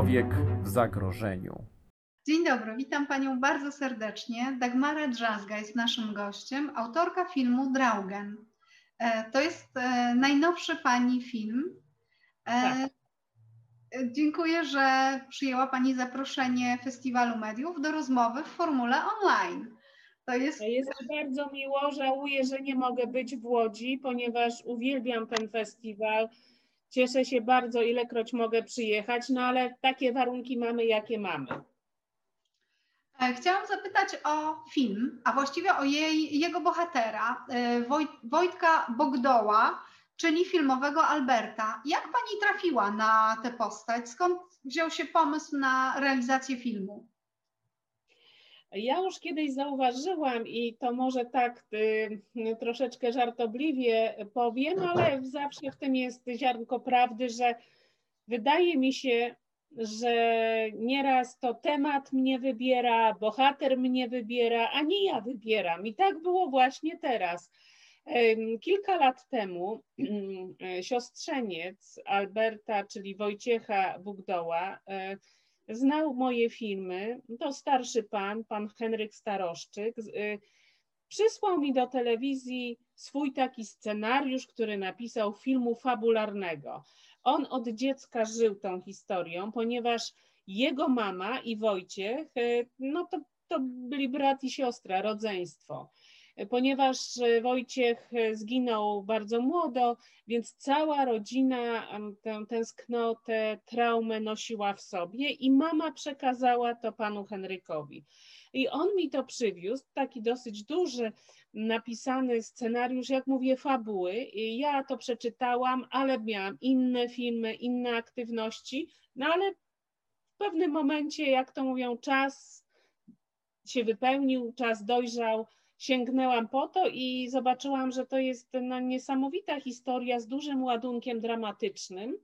Człowiek w zagrożeniu. Dzień dobry, witam Panią bardzo serdecznie. Dagmara Drzazga jest naszym gościem, autorka filmu Draugen. E, to jest e, najnowszy Pani film. E, Tak. Dziękuję, że przyjęła Pani zaproszenie Festiwalu Mediów do rozmowy w formule online. To jest Jest mi bardzo miło, żałuję, że nie mogę być w Łodzi, ponieważ uwielbiam ten festiwal. Cieszę się bardzo, ilekroć mogę przyjechać, no ale takie warunki mamy, jakie mamy. E, Chciałam zapytać o film, a właściwie o jej, jego bohatera, e, Woj, Wojtka Bogdoła, czyli filmowego Alberta. Jak pani trafiła na tę postać? Skąd wziął się pomysł na realizację filmu? Ja już kiedyś zauważyłam i to może tak y, troszeczkę żartobliwie powiem, ale zawsze w tym jest ziarnko prawdy, że wydaje mi się, że nieraz to temat mnie wybiera, bohater mnie wybiera, a nie ja wybieram. I tak było właśnie teraz. Kilka lat temu siostrzeniec Alberta, czyli Wojciecha Bugdoła, e, znał moje filmy. To starszy pan, pan Henryk Staroszczyk. y, Przysłał mi do telewizji swój taki scenariusz, który napisał filmu fabularnego. On od dziecka żył tą historią, ponieważ jego mama i Wojciech, y, no to, to byli brat i siostra, rodzeństwo. Ponieważ y, Wojciech y, zginął bardzo młodo, więc cała rodzina tę tęsknotę, traumę nosiła w sobie i mama przekazała to panu Henrykowi. I on mi to przywiózł, taki dosyć duży, napisany scenariusz, jak mówię, fabuły. I ja to przeczytałam, ale miałam inne filmy, inne aktywności, no ale w pewnym momencie, jak to mówią, czas się wypełnił, czas dojrzał, sięgnęłam po to i zobaczyłam, że to jest no, niesamowita historia z dużym ładunkiem dramatycznym.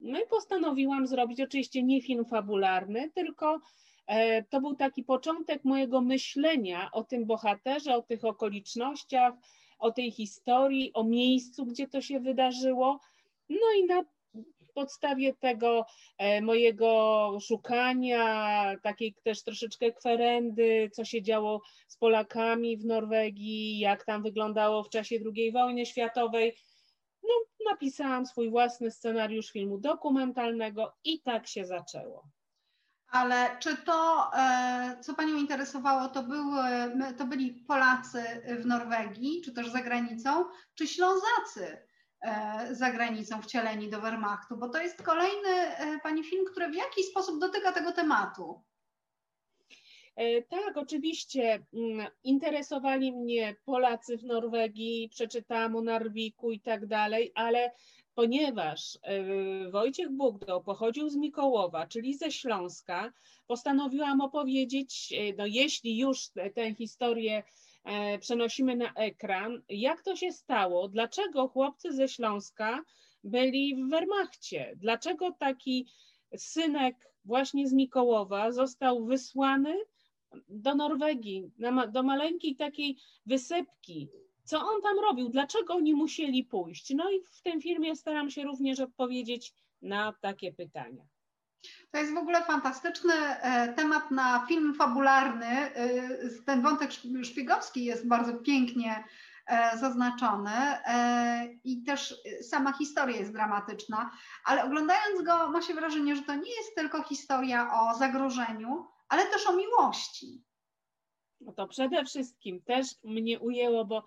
No i postanowiłam zrobić oczywiście nie film fabularny, tylko e, to był taki początek mojego myślenia o tym bohaterze, o tych okolicznościach, o tej historii, o miejscu, gdzie to się wydarzyło. No i na podstawie tego e, mojego szukania, takiej też troszeczkę kwerendy, co się działo z Polakami w Norwegii, jak tam wyglądało w czasie II wojny światowej, no, napisałam swój własny scenariusz filmu dokumentalnego i tak się zaczęło. Ale czy to, e, co Panią interesowało, to, były, to byli Polacy w Norwegii, czy też za granicą, czy Ślązacy za granicą wcieleni do Wehrmachtu? Bo to jest kolejny e, Pani film, który w jakiś sposób dotyka tego tematu. E, Tak, oczywiście. mm, Interesowali mnie Polacy w Norwegii, przeczytałam o Narwiku i tak dalej, ale ponieważ e, Wojciech Bugdoł pochodził z Mikołowa, czyli ze Śląska, postanowiłam opowiedzieć, e, no jeśli już tę historię e, przenosimy na ekran, jak to się stało, dlaczego chłopcy ze Śląska byli w Wehrmachcie, dlaczego taki synek właśnie z Mikołowa został wysłany do Norwegii, do maleńkiej takiej wysepki. Co on tam robił? Dlaczego oni musieli pójść? No i w tym filmie staram się również odpowiedzieć na takie pytania. To jest w ogóle fantastyczny e, temat na film fabularny. E, Ten wątek szp- szpiegowski jest bardzo pięknie e, zaznaczony i też sama historia jest dramatyczna, ale oglądając go ma się wrażenie, że to nie jest tylko historia o zagrożeniu, ale też o miłości. No to przede wszystkim też mnie ujęło, bo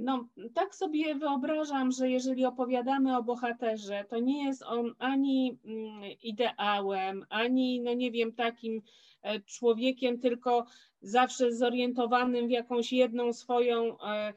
no, tak sobie wyobrażam, że jeżeli opowiadamy o bohaterze, to nie jest on ani mm, ideałem, ani, no nie wiem, takim e, człowiekiem, tylko zawsze zorientowanym w jakąś jedną swoją e, e,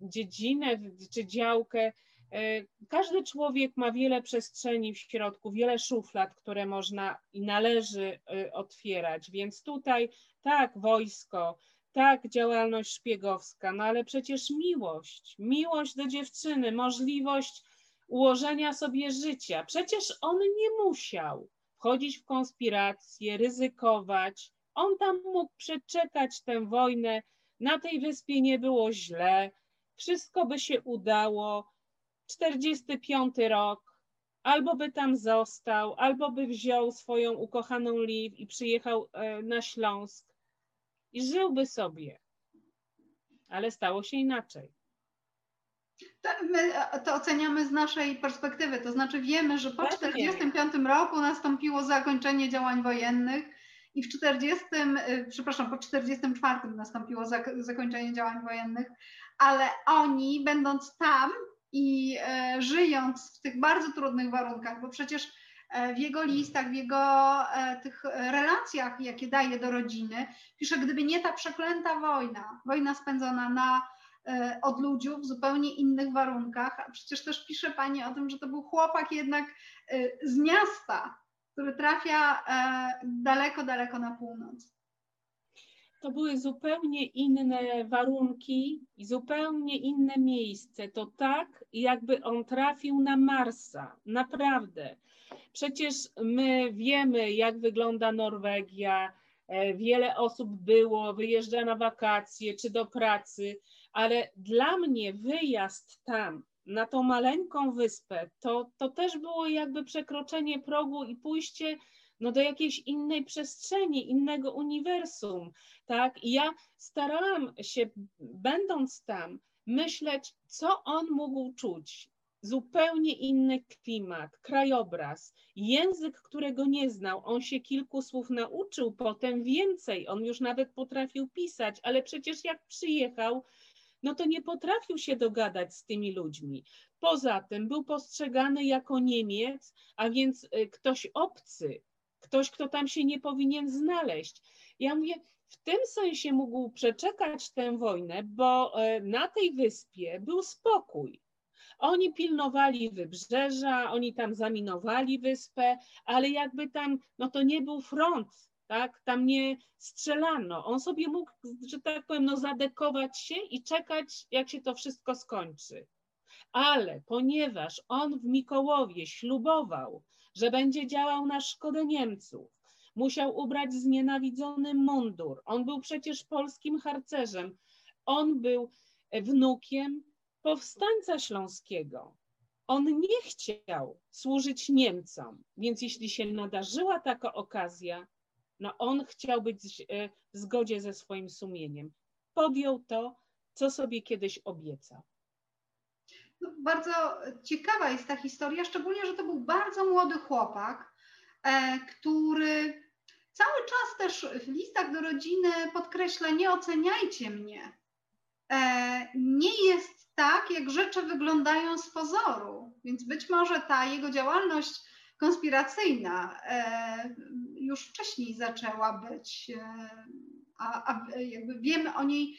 dziedzinę czy działkę. E, Każdy człowiek ma wiele przestrzeni w środku, wiele szuflad, które można i należy e, otwierać, więc tutaj tak, wojsko, tak, działalność szpiegowska, no ale przecież miłość, miłość do dziewczyny, możliwość ułożenia sobie życia. Przecież on nie musiał wchodzić w konspirację, ryzykować. On tam mógł przeczekać tę wojnę. Na tej wyspie nie było źle, wszystko by się udało. 45 rok, albo by tam został, albo by wziął swoją ukochaną Liv i przyjechał e, na Śląsk i żyłby sobie. Ale stało się inaczej. To, my to oceniamy z naszej perspektywy, to znaczy wiemy, że po Pewnie. 1945 roku nastąpiło zakończenie działań wojennych i w 40, y, przepraszam, po 44 nastąpiło zak- zakończenie działań wojennych, ale oni będąc tam i e, żyjąc w tych bardzo trudnych warunkach, bo przecież w jego listach, w jego e, tych relacjach, jakie daje do rodziny, pisze, gdyby nie ta przeklęta wojna, wojna spędzona na e, od ludzi w zupełnie innych warunkach, a przecież też pisze Pani o tym, że to był chłopak jednak e, z miasta, który trafia e, daleko, daleko na północ. To były zupełnie inne warunki i zupełnie inne miejsce. To tak, jakby on trafił na Marsa. Naprawdę. Przecież my wiemy, jak wygląda Norwegia. E, Wiele osób było, wyjeżdża na wakacje czy do pracy, ale dla mnie wyjazd tam, na tą maleńką wyspę, to, to też było jakby przekroczenie progu i pójście no, do jakiejś innej przestrzeni, innego uniwersum. Tak? I ja starałam się, będąc tam, myśleć, co on mógł czuć. Zupełnie inny klimat, krajobraz, język, którego nie znał. On się kilku słów nauczył, potem więcej. On już nawet potrafił pisać, ale przecież jak przyjechał, no to nie potrafił się dogadać z tymi ludźmi. Poza tym był postrzegany jako Niemiec, a więc y, ktoś obcy, ktoś, kto tam się nie powinien znaleźć. Ja mówię, w tym sensie mógł przeczekać tę wojnę, bo e, na tej wyspie był spokój. Oni pilnowali wybrzeża, oni tam zaminowali wyspę, ale jakby tam, no to nie był front, tak? Tam nie strzelano. On sobie mógł, że tak powiem, no zadekować się i czekać, jak się to wszystko skończy. Ale ponieważ on w Mikołowie ślubował, że będzie działał na szkodę Niemców, musiał ubrać znienawidzony mundur. On był przecież polskim harcerzem. On był wnukiem powstańca śląskiego. On nie chciał służyć Niemcom, więc jeśli się nadarzyła taka okazja, no on chciał być e, w zgodzie ze swoim sumieniem. Podjął to, co sobie kiedyś obiecał. No, bardzo ciekawa jest ta historia, szczególnie, że to był bardzo młody chłopak, e, który cały czas też w listach do rodziny podkreśla: Nie oceniajcie mnie. E, nie jest tak, jak rzeczy wyglądają z pozoru, więc być może ta jego działalność konspiracyjna e, już wcześniej zaczęła być, a, a jakby wiemy o niej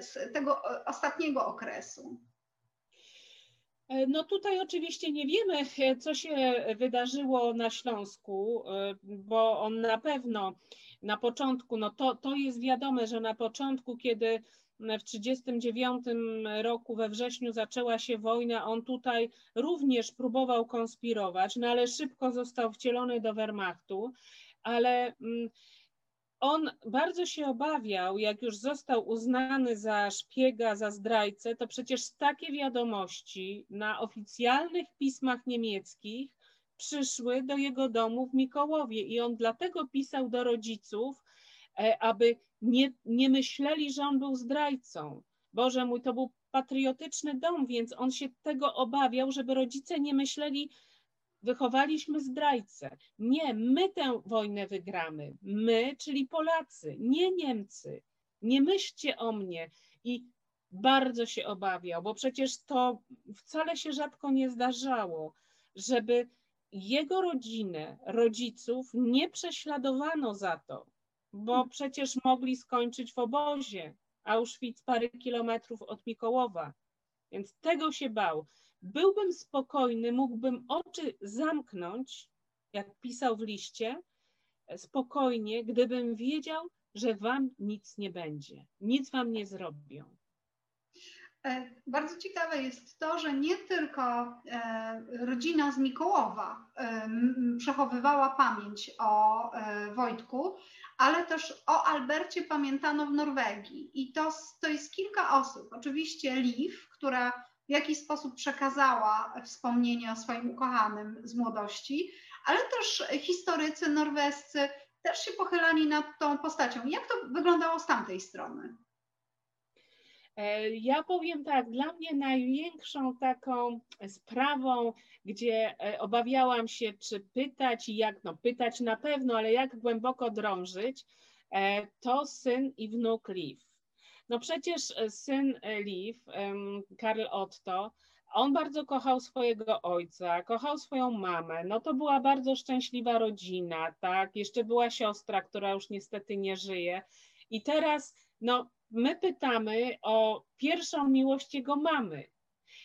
z tego ostatniego okresu. No tutaj oczywiście nie wiemy, co się wydarzyło na Śląsku, bo on na pewno na początku, no to, to jest wiadome, że na początku, kiedy w 1939 roku we wrześniu zaczęła się wojna, on tutaj również próbował konspirować, no ale szybko został wcielony do Wehrmachtu, ale on bardzo się obawiał, jak już został uznany za szpiega, za zdrajcę, to przecież takie wiadomości na oficjalnych pismach niemieckich przyszły do jego domu w Mikołowie i on dlatego pisał do rodziców, aby nie, nie myśleli, że on był zdrajcą. Boże mój, to był patriotyczny dom, więc on się tego obawiał, żeby rodzice nie myśleli, wychowaliśmy zdrajcę. Nie, my tę wojnę wygramy. My, czyli Polacy, nie Niemcy. Nie myślcie o mnie. I bardzo się obawiał, bo przecież to wcale się rzadko nie zdarzało, żeby jego rodzinę, rodziców nie prześladowano za to, bo przecież mogli skończyć w obozie. Auschwitz parę kilometrów od Mikołowa. Więc tego się bał byłbym spokojny, mógłbym oczy zamknąć, jak pisał w liście, spokojnie, gdybym wiedział, że wam nic nie będzie, nic wam nie zrobią. E, bardzo ciekawe jest to, że nie tylko e, rodzina z Mikołowa e, przechowywała pamięć o Wojtku, ale też o Albercie pamiętano w Norwegii. I to, to jest kilka osób. Oczywiście Liv, która w jaki sposób przekazała wspomnienia o swoim ukochanym z młodości, ale też historycy norwescy też się pochylali nad tą postacią. Jak to wyglądało z tamtej strony? E, ja powiem tak, dla mnie największą taką sprawą, gdzie e, obawiałam się, czy pytać i jak, no pytać na pewno, ale jak głęboko drążyć, e, to syn i wnuk Liv. No przecież syn Liv, Karl Otto, on bardzo kochał swojego ojca, kochał swoją mamę. No to była bardzo szczęśliwa rodzina, tak? Jeszcze była siostra, która już niestety nie żyje. I teraz, no, my pytamy o pierwszą miłość jego mamy.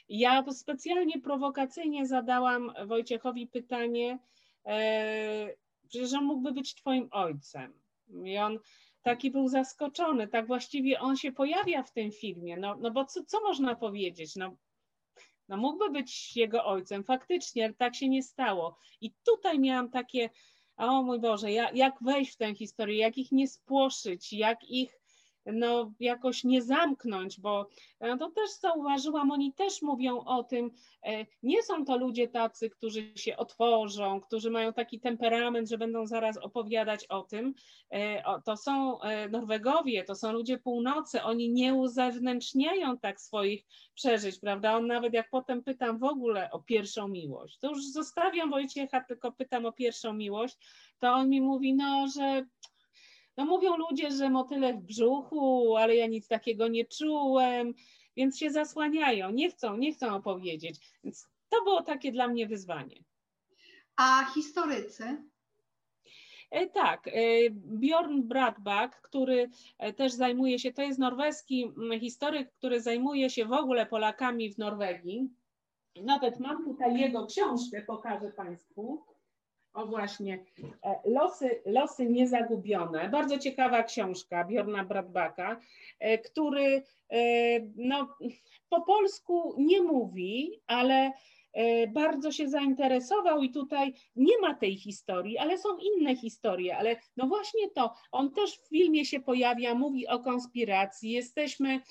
Ja specjalnie prowokacyjnie zadałam Wojciechowi pytanie, e, że on mógłby być twoim ojcem. I on taki był zaskoczony, tak właściwie on się pojawia w tym filmie, no, no bo co, co można powiedzieć? No, no mógłby być jego ojcem, faktycznie, ale tak się nie stało. I tutaj miałam takie, o mój Boże, jak, jak wejść w tę historię, jak ich nie spłoszyć, jak ich no, jakoś nie zamknąć, bo e, to też zauważyłam, oni też mówią o tym, e, nie są to ludzie tacy, którzy się otworzą, którzy mają taki temperament, że będą zaraz opowiadać o tym. E, to są Norwegowie, to są ludzie północy, oni nie uzewnętrzniają tak swoich przeżyć, prawda? On nawet jak potem pytam w ogóle o pierwszą miłość, to już zostawiam Wojciecha, tylko pytam o pierwszą miłość, to on mi mówi, no, że no mówią ludzie, że motyle w brzuchu, ale ja nic takiego nie czułem, więc się zasłaniają, nie chcą, nie chcą opowiedzieć. Więc to było takie dla mnie wyzwanie. A historycy? E, tak, e, Bjorn Bradbach, który e, też zajmuje się, to jest norweski historyk, który zajmuje się w ogóle Polakami w Norwegii. Nawet mam tutaj jego książkę, pokażę Państwu. O właśnie, e, Losy, Losy Niezagubione. Bardzo ciekawa książka Bjorna Bradbaka, e, który e, no, po polsku nie mówi, ale bardzo się zainteresował i tutaj nie ma tej historii, ale są inne historie, ale no właśnie to, on też w filmie się pojawia, mówi o konspiracji, jesteśmy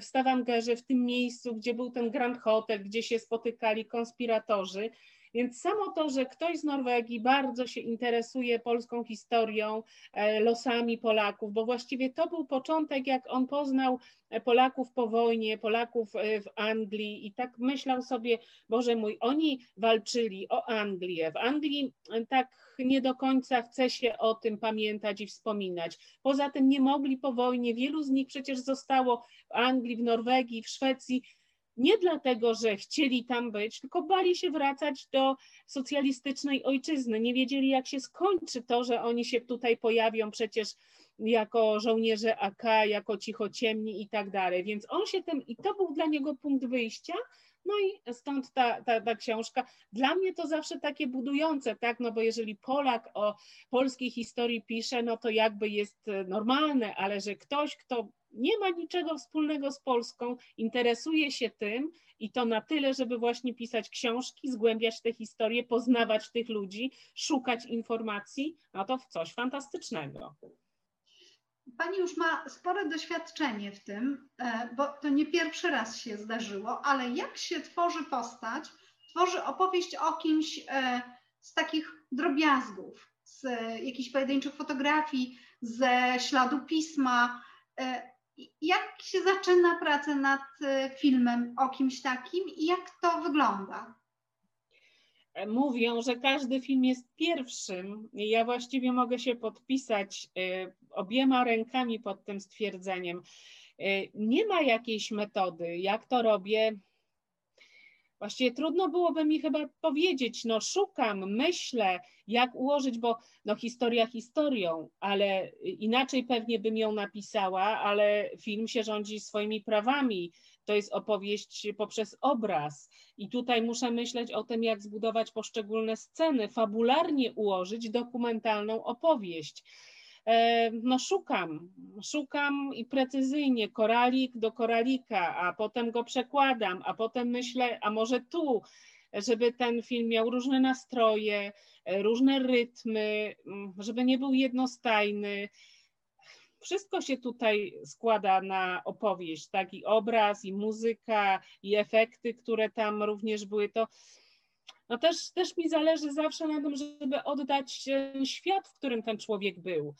w Stavangerze, w tym miejscu, gdzie był ten Grand Hotel, gdzie się spotykali konspiratorzy, więc samo to, że ktoś z Norwegii bardzo się interesuje polską historią, e, losami Polaków, bo właściwie to był początek, jak on poznał e, Polaków po wojnie, Polaków e, w Anglii i tak myślał sobie, Boże mój, oni walczyli o Anglię. W Anglii tak nie do końca chce się o tym pamiętać i wspominać. Poza tym nie mogli po wojnie, wielu z nich przecież zostało w Anglii, w Norwegii, w Szwecji, nie dlatego, że chcieli tam być, tylko bali się wracać do socjalistycznej ojczyzny. Nie wiedzieli, jak się skończy to, że oni się tutaj pojawią przecież jako żołnierze AK, jako cichociemni i tak dalej. Więc on się tym, i to był dla niego punkt wyjścia, no i stąd ta, ta, ta książka. Dla mnie to zawsze takie budujące, tak? No bo jeżeli Polak o polskiej historii pisze, no to jakby jest normalne, ale że ktoś, kto nie ma niczego wspólnego z Polską, interesuje się tym i to na tyle, żeby właśnie pisać książki, zgłębiać te historie, poznawać tych ludzi, szukać informacji, no to coś fantastycznego. Pani już ma spore doświadczenie w tym, e, bo to nie pierwszy raz się zdarzyło, ale jak się tworzy postać, tworzy opowieść o kimś e, z takich drobiazgów, z jakichś pojedynczych fotografii, ze śladu pisma. E, jak się zaczyna pracę nad filmem o kimś takim i jak to wygląda? mówią, że każdy film jest pierwszym. Ja właściwie mogę się podpisać y, obiema rękami pod tym stwierdzeniem. Y, nie ma jakiejś metody, jak to robię. Właściwie trudno byłoby mi chyba powiedzieć, no szukam, myślę, jak ułożyć, bo no historia historią, ale inaczej pewnie bym ją napisała, ale film się rządzi swoimi prawami to jest opowieść poprzez obraz. I tutaj muszę myśleć o tym, jak zbudować poszczególne sceny, fabularnie ułożyć dokumentalną opowieść. E, no szukam, szukam i precyzyjnie, koralik do koralika, a potem go przekładam, a potem myślę, a może tu, żeby ten film miał różne nastroje, różne rytmy, żeby nie był jednostajny wszystko się tutaj składa na opowieść, tak? I obraz, i muzyka, i efekty, które tam również były. To no też, też mi zależy zawsze na tym, żeby oddać świat, w którym ten człowiek był.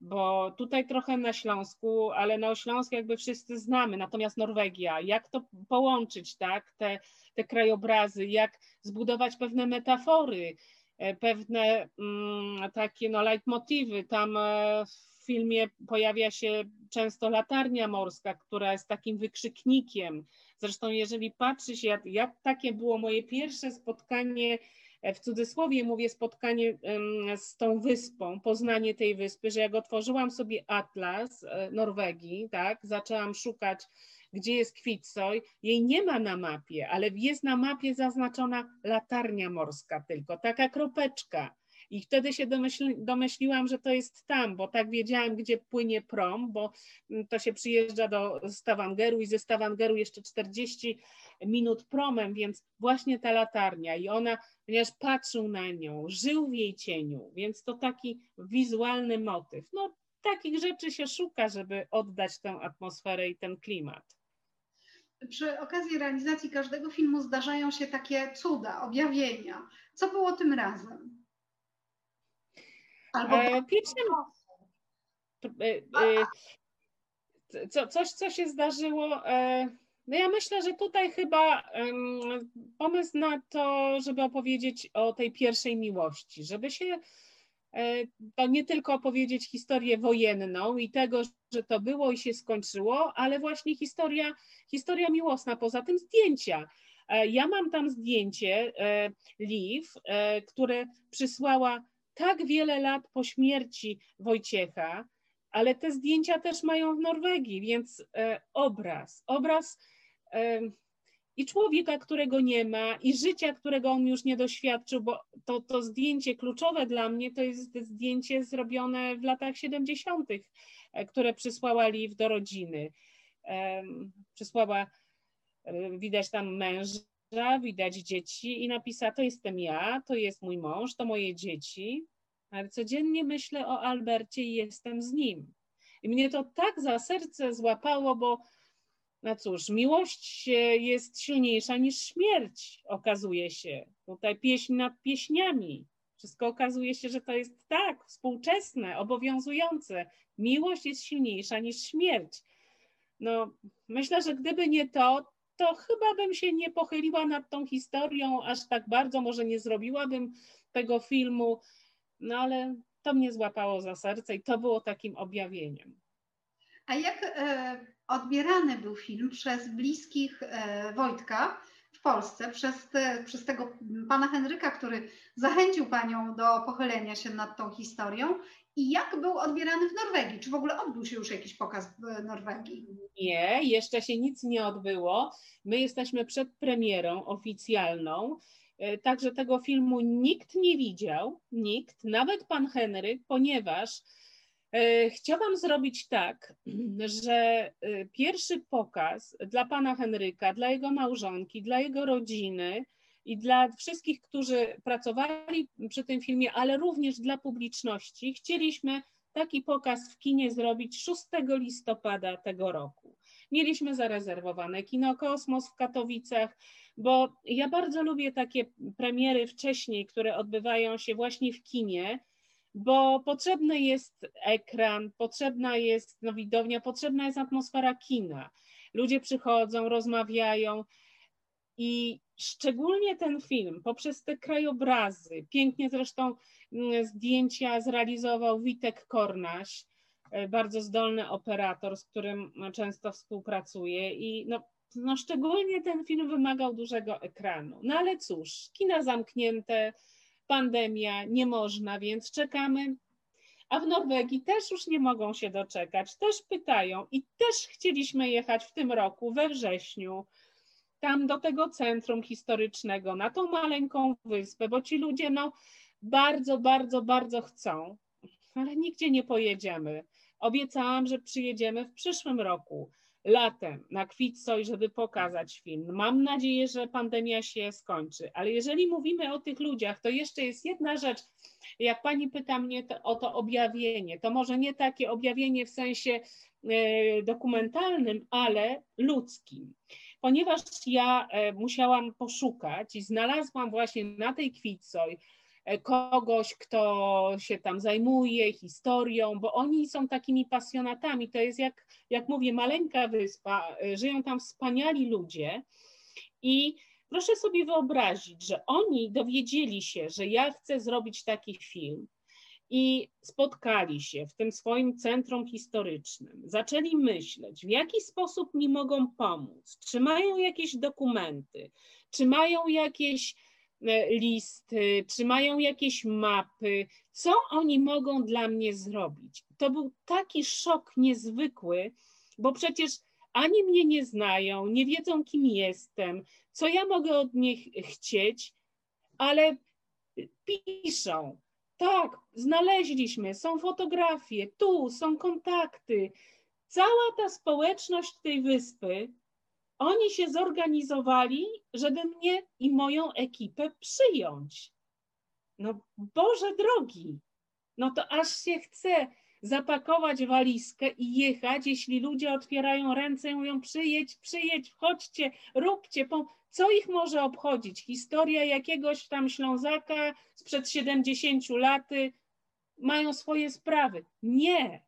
Bo tutaj trochę na Śląsku, ale na Śląsk jakby wszyscy znamy, natomiast Norwegia, jak to połączyć, tak? Te, te krajobrazy, jak zbudować pewne metafory, e, pewne mm, takie no, leitmotywy. Tam e, w filmie pojawia się często latarnia morska, która jest takim wykrzyknikiem. Zresztą, jeżeli patrzy się, jak, jak takie było moje pierwsze spotkanie, w cudzysłowie mówię, spotkanie z tą wyspą, poznanie tej wyspy, że jak otworzyłam sobie atlas Norwegii, tak, zaczęłam szukać gdzie jest Kwitsoj, jej nie ma na mapie, ale jest na mapie zaznaczona latarnia morska tylko, taka kropeczka. I wtedy się domyśli, domyśliłam, że to jest tam, bo tak wiedziałam, gdzie płynie prom, bo mm, to się przyjeżdża do Stavangeru i ze Stavangeru jeszcze 40 minut promem, więc właśnie ta latarnia i ona, ponieważ patrzył na nią, żył w jej cieniu, więc to taki wizualny motyw. No, takich rzeczy się szuka, żeby oddać tę atmosferę i ten klimat. Przy okazji realizacji każdego filmu zdarzają się takie cuda, objawienia. Co było tym razem? Albo e, pierwszym, e, e, co, coś, co się zdarzyło. E, no ja myślę, że tutaj chyba pomysł na to, żeby opowiedzieć o tej pierwszej miłości, żeby się E, to nie tylko opowiedzieć historię wojenną i tego, że to było i się skończyło, ale właśnie historia, historia miłosna, poza tym zdjęcia. E, ja mam tam zdjęcie e, Liv, które przysłała tak wiele lat po śmierci Wojciecha, ale te zdjęcia też mają w Norwegii, więc obraz, obraz i człowieka, którego nie ma, i życia, którego on już nie doświadczył, bo to, to zdjęcie kluczowe dla mnie to jest zdjęcie zrobione w latach 70., e, które przysłała Liv do rodziny. Przysłała, widać tam męża, widać dzieci i napisała, to jestem ja, to jest mój mąż, to moje dzieci, ale codziennie myślę o Albercie i jestem z nim. I mnie to tak za serce złapało, bo no cóż, miłość jest silniejsza niż śmierć, okazuje się. Tutaj pieśń nad pieśniami. Wszystko okazuje się, że to jest tak, współczesne, obowiązujące. Miłość jest silniejsza niż śmierć. No, myślę, że gdyby nie to, to chyba bym się nie pochyliła nad tą historią aż tak bardzo, może nie zrobiłabym tego filmu, no ale to mnie złapało za serce i to było takim objawieniem. A jak e, odbierany był film przez bliskich e, Wojtka w Polsce, przez, te, przez tego pana Henryka, który zachęcił panią do pochylenia się nad tą historią i jak był odbierany w Norwegii? Czy w ogóle odbył się już jakiś pokaz w Norwegii? Nie, jeszcze się nic nie odbyło. My jesteśmy przed premierą oficjalną, e, także tego filmu nikt nie widział, nikt, nawet pan Henryk, ponieważ chciałam zrobić tak, że e, pierwszy pokaz dla pana Henryka, dla jego małżonki, dla jego rodziny i dla wszystkich, którzy pracowali przy tym filmie, ale również dla publiczności, chcieliśmy taki pokaz w kinie zrobić 6 listopada tego roku. Mieliśmy zarezerwowane kino Kosmos w Katowicach, bo ja bardzo lubię takie premiery wcześniej, które odbywają się właśnie w kinie bo potrzebny jest ekran, potrzebna jest no, widownia, potrzebna jest atmosfera kina. Ludzie przychodzą, rozmawiają i szczególnie ten film poprzez te krajobrazy, pięknie zresztą mm, zdjęcia zrealizował Witek Kornaś, e, bardzo zdolny operator, z którym często współpracuję i no, no szczególnie ten film wymagał dużego ekranu. No ale cóż, kina zamknięte, pandemia, nie można, więc czekamy. A w Norwegii też już nie mogą się doczekać, też pytają i też chcieliśmy jechać w tym roku, we wrześniu, tam do tego centrum historycznego, na tą maleńką wyspę, bo ci ludzie no bardzo, bardzo, bardzo chcą, ale nigdzie nie pojedziemy. Obiecałam, że przyjedziemy w przyszłym roku. Latem na Kwitsoj, żeby pokazać film. Mam nadzieję, że pandemia się skończy, ale jeżeli mówimy o tych ludziach, to jeszcze jest jedna rzecz. Jak pani pyta mnie to, o to objawienie, to może nie takie objawienie w sensie e, dokumentalnym, ale ludzkim. Ponieważ ja e, musiałam poszukać i znalazłam właśnie na tej Kwitsoj e, kogoś, kto się tam zajmuje historią, bo oni są takimi pasjonatami. To jest jak, jak mówię, maleńka wyspa, e, żyją tam wspaniali ludzie. I proszę sobie wyobrazić, że oni dowiedzieli się, że ja chcę zrobić taki film i spotkali się w tym swoim centrum historycznym, zaczęli myśleć, w jaki sposób mi mogą pomóc, czy mają jakieś dokumenty, czy mają jakieś e, listy, czy mają jakieś mapy, co oni mogą dla mnie zrobić. To był taki szok niezwykły, bo przecież ani mnie nie znają, nie wiedzą, kim jestem, co ja mogę od nich chcieć, ale piszą. Tak, znaleźliśmy, są fotografie, tu są kontakty. Cała ta społeczność tej wyspy, oni się zorganizowali, żeby mnie i moją ekipę przyjąć. No Boże drogi, no to aż się chce zapakować walizkę i jechać, jeśli ludzie otwierają ręce i mówią przyjedź, przyjedź, chodźcie, róbcie, co ich może obchodzić? Historia jakiegoś tam Ślązaka sprzed 70 laty, mają swoje sprawy. Nie,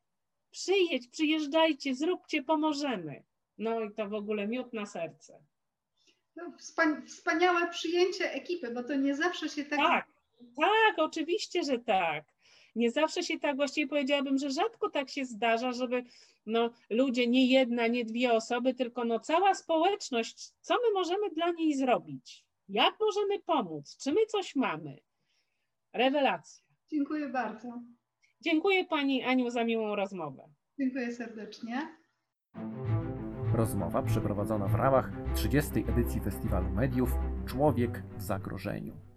przyjedź, przyjeżdżajcie, zróbcie, pomożemy. No i to w ogóle miód na serce. No, wspa- Wspaniałe przyjęcie ekipy, bo to nie zawsze się tak Tak, tak, oczywiście, że tak. Nie zawsze się tak, właściwie powiedziałabym, że rzadko tak się zdarza, żeby no, ludzie, nie jedna, nie dwie osoby, tylko no, cała społeczność, co my możemy dla niej zrobić? Jak możemy pomóc? Czy my coś mamy? Rewelacja. Dziękuję bardzo. Dziękuję Pani Aniu za miłą rozmowę. Dziękuję serdecznie. Rozmowa przeprowadzona w ramach 30. edycji Festiwalu Mediów Człowiek w zagrożeniu.